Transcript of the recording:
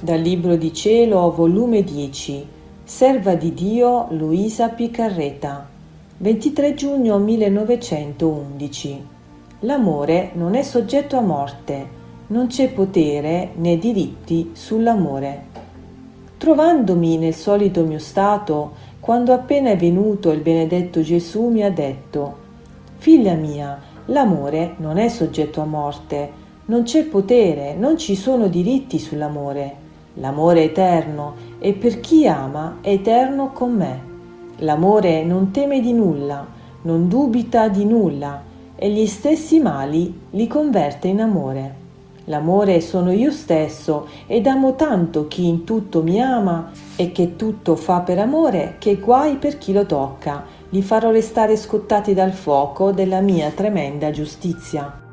Dal Libro di Cielo, volume 10, Serva di Dio Luisa Picarreta, 23 giugno 1911. L'amore non è soggetto a morte, non c'è potere né diritti sull'amore. Trovandomi nel solito mio stato, quando appena è venuto il benedetto Gesù mi ha detto, Figlia mia, l'amore non è soggetto a morte, non c'è potere, non ci sono diritti sull'amore. L'amore è eterno e per chi ama è eterno con me. L'amore non teme di nulla, non dubita di nulla e gli stessi mali li converte in amore. L'amore sono io stesso ed amo tanto chi in tutto mi ama e che tutto fa per amore che guai per chi lo tocca, li farò restare scottati dal fuoco della mia tremenda giustizia.